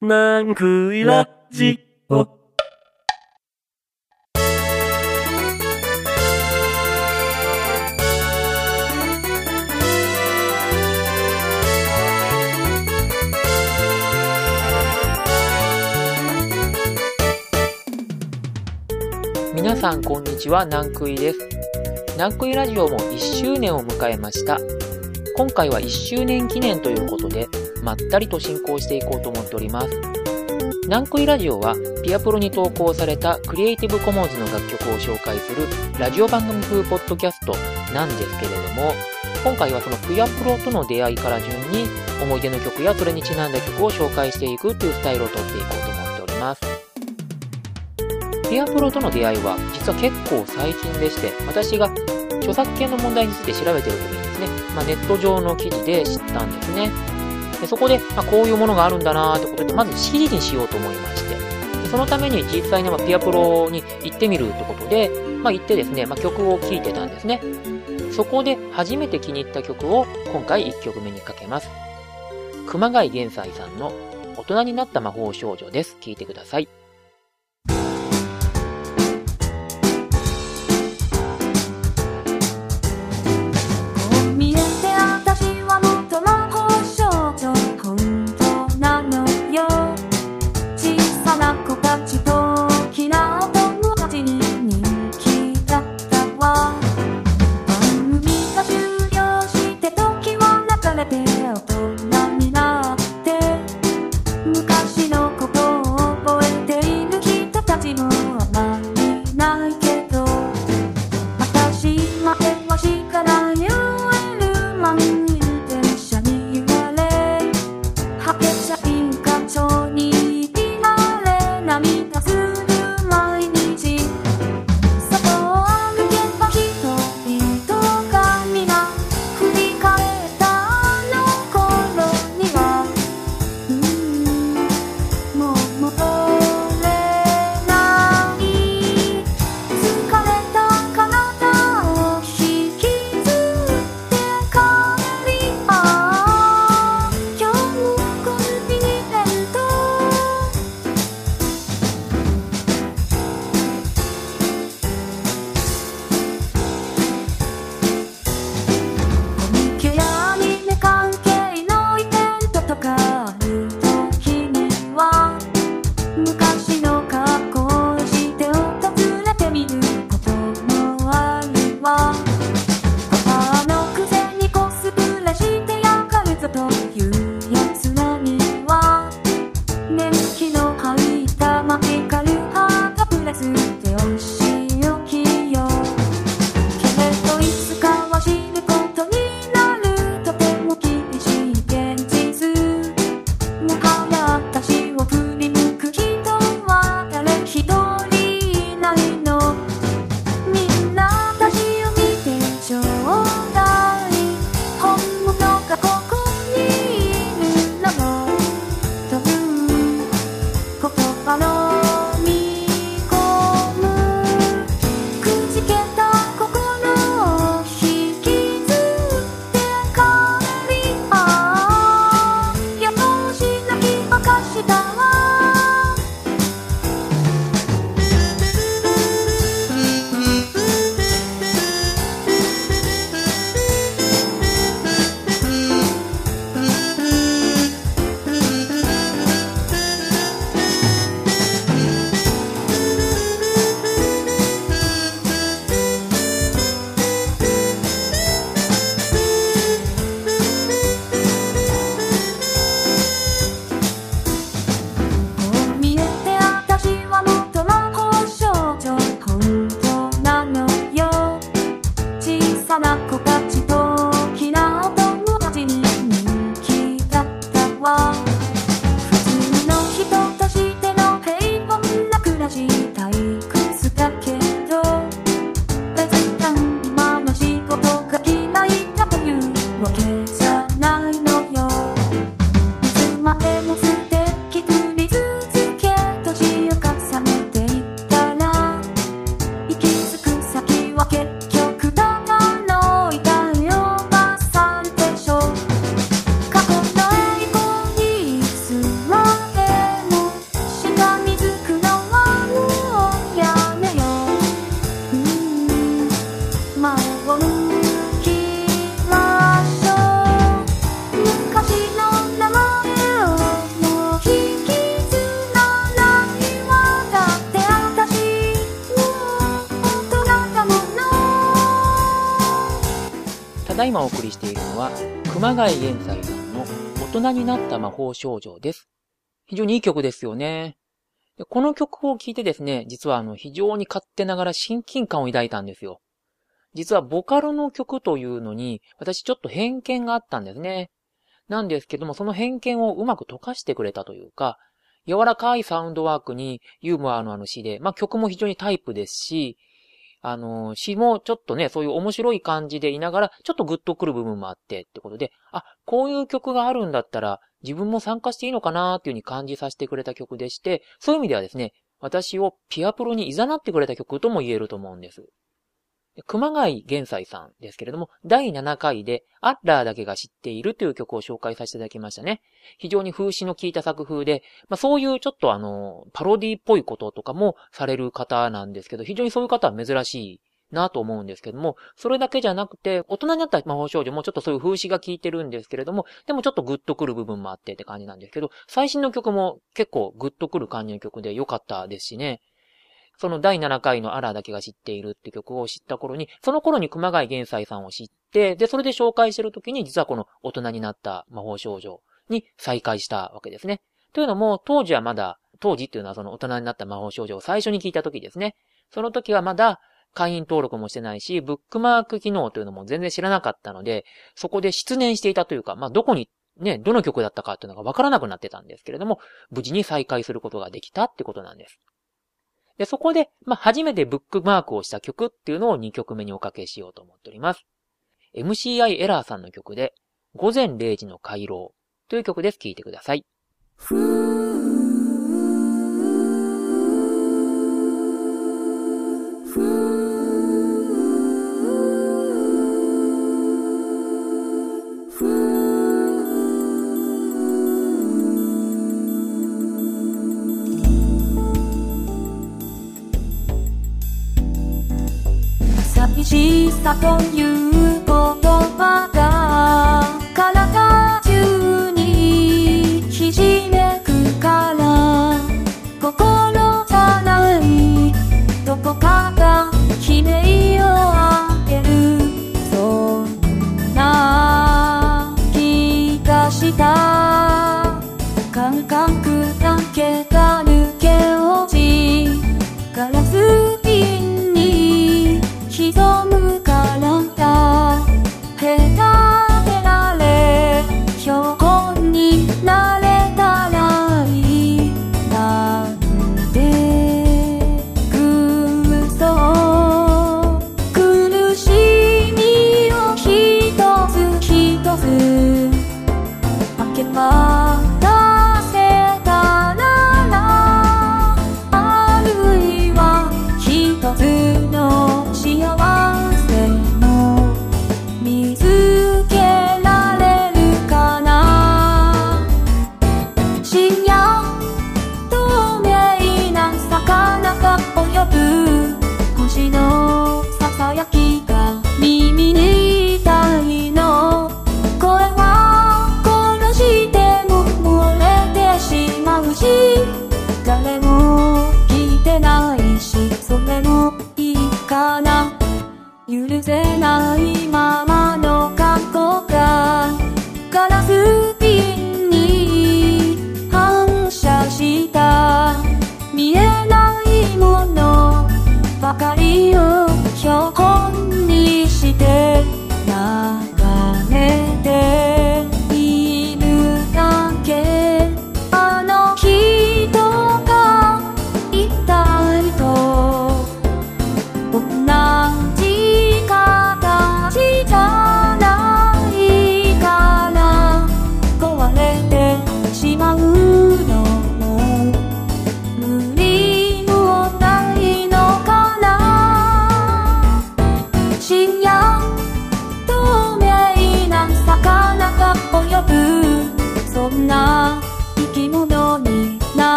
なんくいラジオ。皆さんこんにちは、南クイです。南クイラジオも1周年を迎えました。今回は1周年記念ということで、まったりと進行していこうと思っております。南クイラジオは、ピアプロに投稿されたクリエイティブコモンズの楽曲を紹介するラジオ番組風ポッドキャストなんですけれども、今回はそのピアプロとの出会いから順に思い出の曲やそれにちなんだ曲を紹介していくというスタイルをとっていこうと思っております。ピアプロとの出会いは実は結構最近でして、私が著作権の問題について調べてる時にですね、まあ、ネット上の記事で知ったんですね。でそこで、まあ、こういうものがあるんだなーってことで、まず CD にしようと思いまして、そのために実際にまあピアプロに行ってみるってことで、まあ、行ってですね、まあ、曲を聴いてたんですね。そこで初めて気に入った曲を今回1曲目にかけます。熊谷玄斎さんの大人になった魔法少女です。聴いてください。昔の今お送りしているのは、熊谷玄斎さんの大人になった魔法少女です。非常にいい曲ですよね。でこの曲を聴いてですね、実はあの非常に勝手ながら親近感を抱いたんですよ。実はボカロの曲というのに、私ちょっと偏見があったんですね。なんですけども、その偏見をうまく溶かしてくれたというか、柔らかいサウンドワークにユーモアのあの詩で、まあ曲も非常にタイプですし、あの、詩もちょっとね、そういう面白い感じでいながら、ちょっとグッとくる部分もあってってことで、あ、こういう曲があるんだったら、自分も参加していいのかなーっていう風に感じさせてくれた曲でして、そういう意味ではですね、私をピアプロに誘ってくれた曲とも言えると思うんです。熊谷玄斎さんですけれども、第7回で、アッラーだけが知っているという曲を紹介させていただきましたね。非常に風刺の効いた作風で、まあそういうちょっとあの、パロディっぽいこととかもされる方なんですけど、非常にそういう方は珍しいなと思うんですけども、それだけじゃなくて、大人になった魔法少女もちょっとそういう風刺が効いてるんですけれども、でもちょっとグッとくる部分もあってって感じなんですけど、最新の曲も結構グッとくる感じの曲で良かったですしね。その第7回のアラーだけが知っているって曲を知った頃に、その頃に熊谷玄斎さんを知って、で、それで紹介してる時に、実はこの大人になった魔法少女に再会したわけですね。というのも、当時はまだ、当時っていうのはその大人になった魔法少女を最初に聞いた時ですね。その時はまだ、会員登録もしてないし、ブックマーク機能というのも全然知らなかったので、そこで失念していたというか、まあ、どこに、ね、どの曲だったかっていうのがわからなくなってたんですけれども、無事に再開することができたってことなんです。で、そこで、まあ、初めてブックマークをした曲っていうのを2曲目におかけしようと思っております。MCI エラーさんの曲で、午前0時の回廊という曲です。聴いてください。しさという言葉が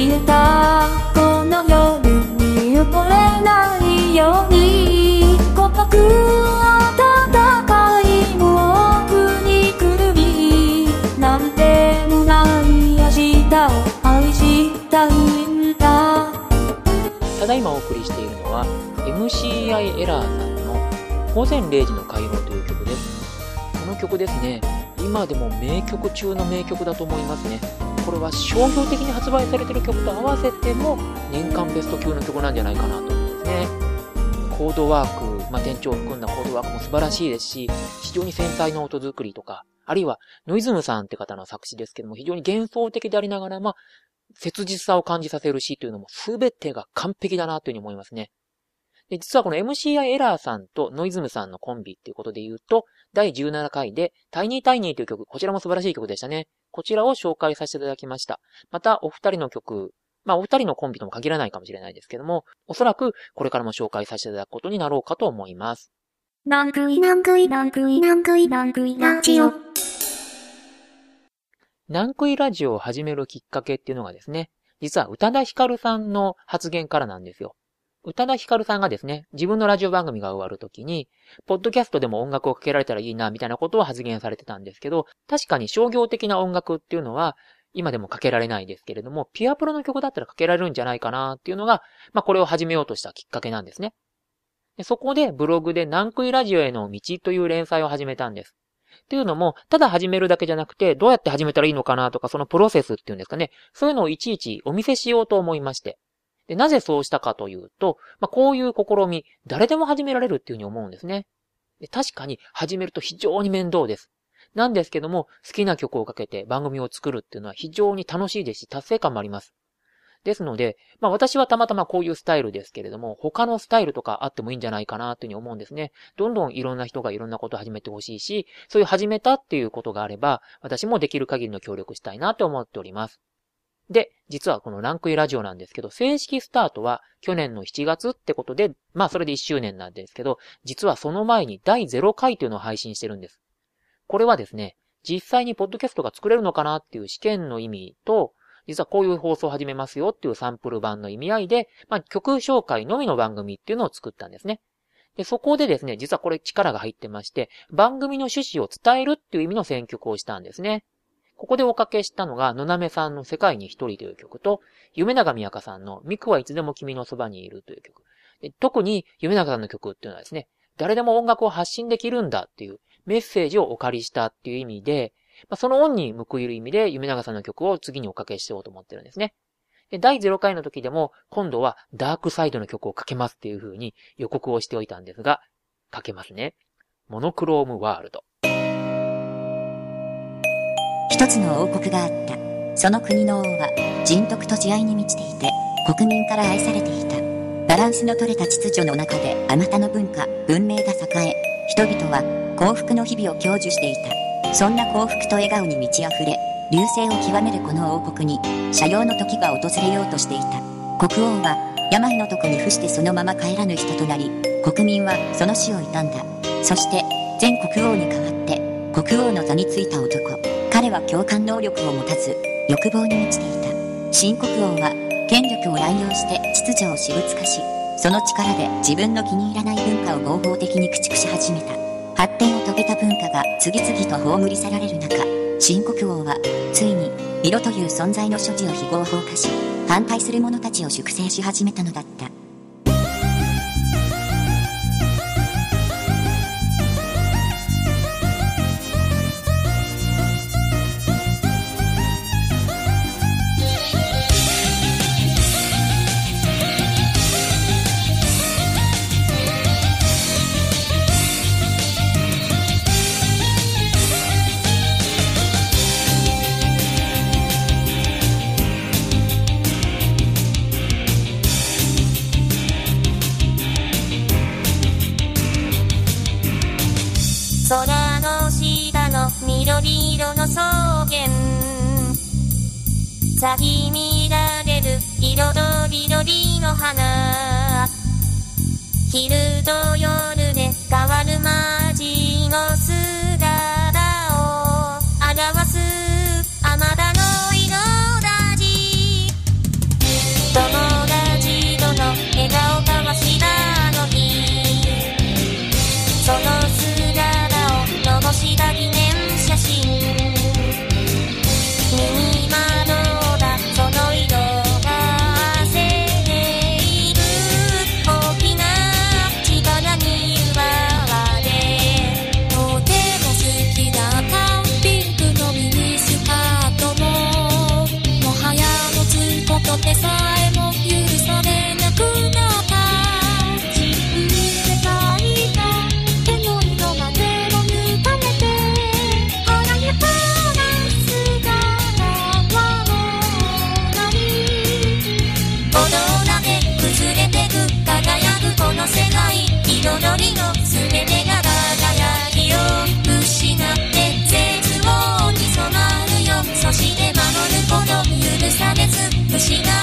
消えたこの夜に溺れないように孤独温かいも奥にくるみなんでもない明日を愛したいんだ。ただいまお送りしているのは MCI エラーさんの「午前0時の回廊」という曲です。この曲ですね。今でも名曲中の名曲だと思いますね。これは商業的に発売されてる曲と合わせても年間ベスト級の曲なんじゃないかなと思うんですね。コードワーク、まあ、店長を含んだコードワークも素晴らしいですし、非常に繊細な音作りとか、あるいはノイズムさんって方の作詞ですけども、非常に幻想的でありながら、まあ、切実さを感じさせる詩というのも全てが完璧だなというふうに思いますね。で、実はこの MCI エラーさんとノイズムさんのコンビっていうことで言うと、第17回でタイニータイニーという曲、こちらも素晴らしい曲でしたね。こちらを紹介させていただきました。また、お二人の曲、まあ、お二人のコンビとも限らないかもしれないですけども、おそらくこれからも紹介させていただくことになろうかと思います。なんくいなんくいなんくいなんくいなんくいラジオ。なんくいラジオを始めるきっかけっていうのがですね、実は宇多田ヒカルさんの発言からなんですよ。宇多田ヒカルさんがですね、自分のラジオ番組が終わるときに、ポッドキャストでも音楽をかけられたらいいな、みたいなことを発言されてたんですけど、確かに商業的な音楽っていうのは、今でもかけられないですけれども、ピアプロの曲だったらかけられるんじゃないかなっていうのが、まあこれを始めようとしたきっかけなんですね。でそこでブログで南クイラジオへの道という連載を始めたんです。っていうのも、ただ始めるだけじゃなくて、どうやって始めたらいいのかなとか、そのプロセスっていうんですかね。そういうのをいちいちお見せしようと思いまして。で、なぜそうしたかというと、まあ、こういう試み、誰でも始められるっていうふうに思うんですね。で確かに始めると非常に面倒です。なんですけども、好きな曲をかけて番組を作るっていうのは非常に楽しいですし、達成感もあります。ですので、まあ私はたまたまこういうスタイルですけれども、他のスタイルとかあってもいいんじゃないかなというふうに思うんですね。どんどんいろんな人がいろんなことを始めてほしいし、そういう始めたっていうことがあれば、私もできる限りの協力したいなと思っております。で、実はこのランクイラジオなんですけど、正式スタートは去年の7月ってことで、まあそれで1周年なんですけど、実はその前に第0回というのを配信してるんです。これはですね、実際にポッドキャストが作れるのかなっていう試験の意味と、実はこういう放送を始めますよっていうサンプル版の意味合いで、まあ、曲紹介のみの番組っていうのを作ったんですね。で、そこでですね、実はこれ力が入ってまして、番組の趣旨を伝えるっていう意味の選曲をしたんですね。ここでおかけしたのが、野鍋さんの世界に一人という曲と、夢長宮香さんのミクはいつでも君のそばにいるという曲。で特に夢長さんの曲っていうのはですね、誰でも音楽を発信できるんだっていうメッセージをお借りしたっていう意味で、まあ、その恩に報いる意味で、夢長さんの曲を次におかけしようと思ってるんですね。で、第0回の時でも、今度はダークサイドの曲をかけますっていう風に予告をしておいたんですが、かけますね。モノクロームワールド。一つの王国があった。その国の王は人徳と慈愛に満ちていて、国民から愛されていた。バランスの取れた秩序の中で、あまたの文化、文明が栄え、人々は幸福の日々を享受していた。そんな幸福と笑顔に満ち溢れ、流星を極めるこの王国に、社用の時が訪れようとしていた。国王は、病の床に伏してそのまま帰らぬ人となり、国民はその死を悼んだ。そして、前国王に代わって、国王の座についた男。彼は共感能力を持たず、欲望に満ちていた。新国王は、権力を乱用して秩序を私物化し、その力で自分の気に入らない文化を合法的に駆逐し始めた。発展を遂げた文化が次々と葬り去られる中、新国王は、ついに、色という存在の所持を非合法化し、反対する者たちを粛清し始めたのだった。る色とりどりの花。昼と夜しない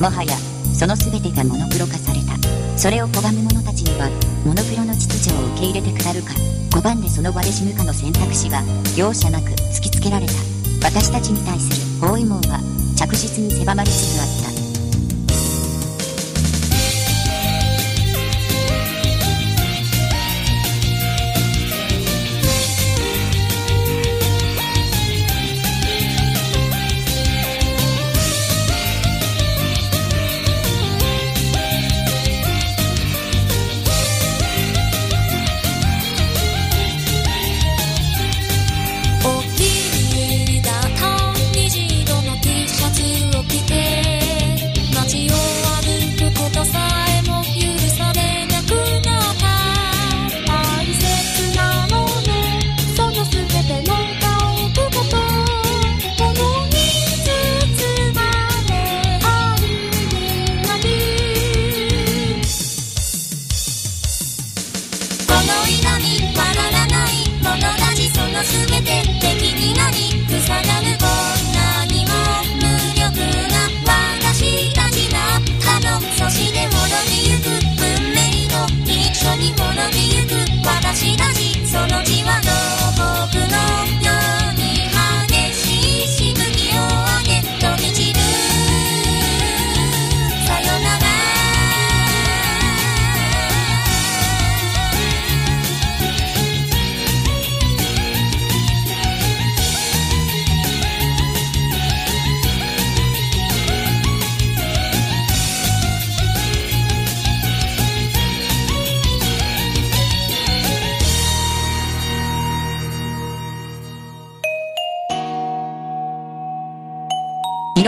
もはや、その全てがモノクロ化された。それを拒む者たちには、モノクロの秩序を受け入れて下るか、拒んでその場で死ぬかの選択肢は、容赦なく突きつけられた。私たちに対する包囲網は、着実に狭まりつつあった。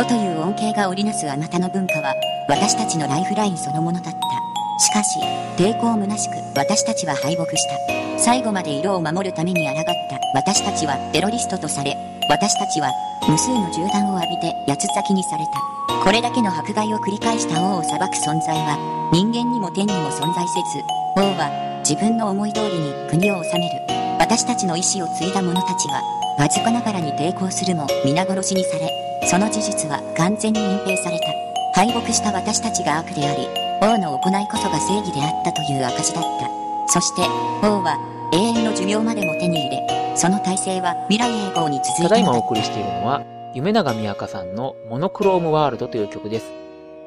色という恩恵が織りなすあまたの文化は、私たちのライフラインそのものだった。しかし、抵抗虚しく私たちは敗北した。最後まで色を守るために抗った私たちはテロリストとされ、私たちは無数の銃弾を浴びて八つ裂きにされた。これだけの迫害を繰り返した王を裁く存在は、人間にも天にも存在せず、王は自分の思い通りに国を治める。私たちの意志を継いだ者たちは、わずかながらに抵抗するも皆殺しにされ、その事実は完全に隠蔽された。敗北した私たちが悪であり、王の行いこそが正義であったという証だった。そして、王は永遠の寿命までも手に入れ、その体制は未来永劫に続いただいまお。送りしているのは、夢永みやかさんのモノクロームワールドという曲です。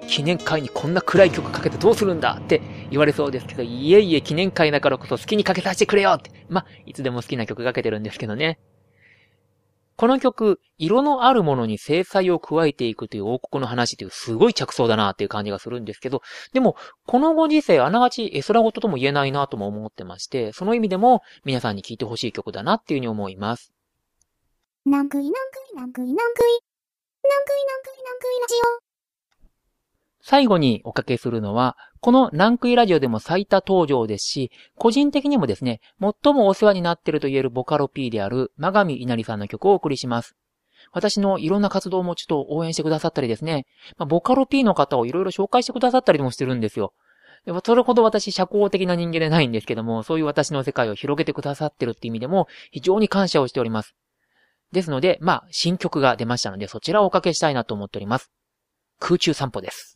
記念会にこんな暗い曲かけてどうするんだ？って言われそうですけど、いえいえ記念会だからこそ好きにかけさせてくれよって。まあ、いつでも好きな曲かけてるんですけどね。この曲、色のあるものに制裁を加えていくという王国の話っていうすごい着想だなっていう感じがするんですけど、でも、このご時世あながち絵空事とも言えないなとも思ってまして、その意味でも皆さんに聴いてほしい曲だなっていうふうに思います。なんくいなんくいなんくいなんくい。なんくいなんくいなんくいラジオ。最後におかけするのは、このランクイラジオでも最多登場ですし、個人的にもですね、最もお世話になっていると言えるボカロ P である、マガミ稲荷さんの曲をお送りします。私のいろんな活動もちょっと応援してくださったりですね、まあ、ボカロ P の方をいろいろ紹介してくださったりもしてるんですよ。それほど私社交的な人間でないんですけども、そういう私の世界を広げてくださってるって意味でも、非常に感謝をしております。ですので、まあ、新曲が出ましたので、そちらをおかけしたいなと思っております。空中散歩です。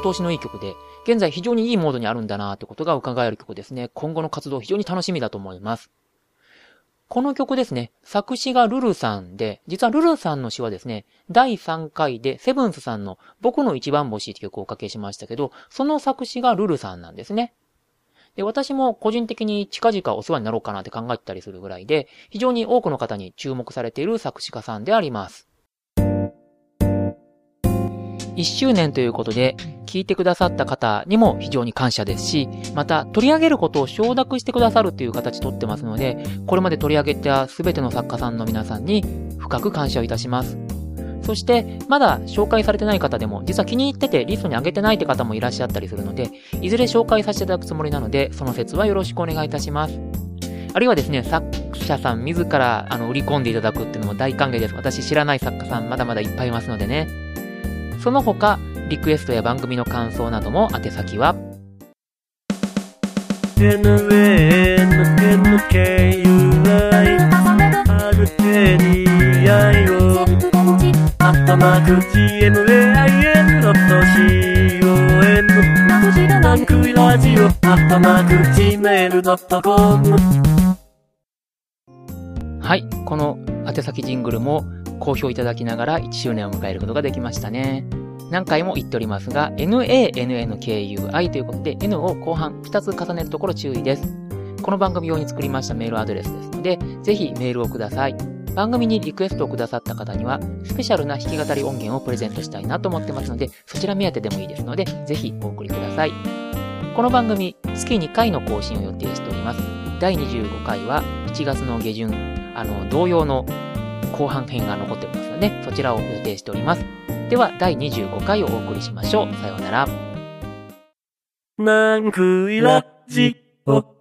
ップで風通しのいい曲で、現在非常にいいモードにあるんだなってことが伺える曲ですね。今後の活動非常に楽しみだと思います。この曲ですね、作詞がルルさんで、実はルルさんの詩はですね、第3回でセブンスさんの僕の一番星って曲をおかけしましたけど、その作詞がルルさんなんですね。で、私も個人的に近々お世話になろうかなって考えてたりするぐらいで、非常に多くの方に注目されている作詞家さんであります。1周年ということで、聞いてくださった方にも非常に感謝ですし、また取り上げることを承諾してくださるという形とってますので、これまで取り上げた全ての作家さんの皆さんに深く感謝をいたします。そして、まだ紹介されてない方でも、実は気に入っててリストに上げてないって方もいらっしゃったりするので、いずれ紹介させていただくつもりなので、その説はよろしくお願いいたします。あるいはですね、作者さん自らあの売り込んでいただくっていうのも大歓迎です。私知らない作家さんまだまだいっぱいいますのでね。その他、リクエストや番組の感想なども宛先は、はい、この宛先ジングルも好評いただきながら1周年を迎えることができましたね。何回も言っておりますが、NANNKUI ということで、N を後半2つ重ねるところ注意です。この番組用に作りましたメールアドレスですので、ぜひメールをください。番組にリクエストをくださった方には、スペシャルな弾き語り音源をプレゼントしたいなと思ってますので、そちら目当てでもいいですので、ぜひお送りください。この番組、月2回の更新を予定しております。第25回は1月の下旬、あの、同様の後半編が残ってますので、そちらを予定しております。では、第25回をお送りしましょう。さようなら。ナンクイラジオ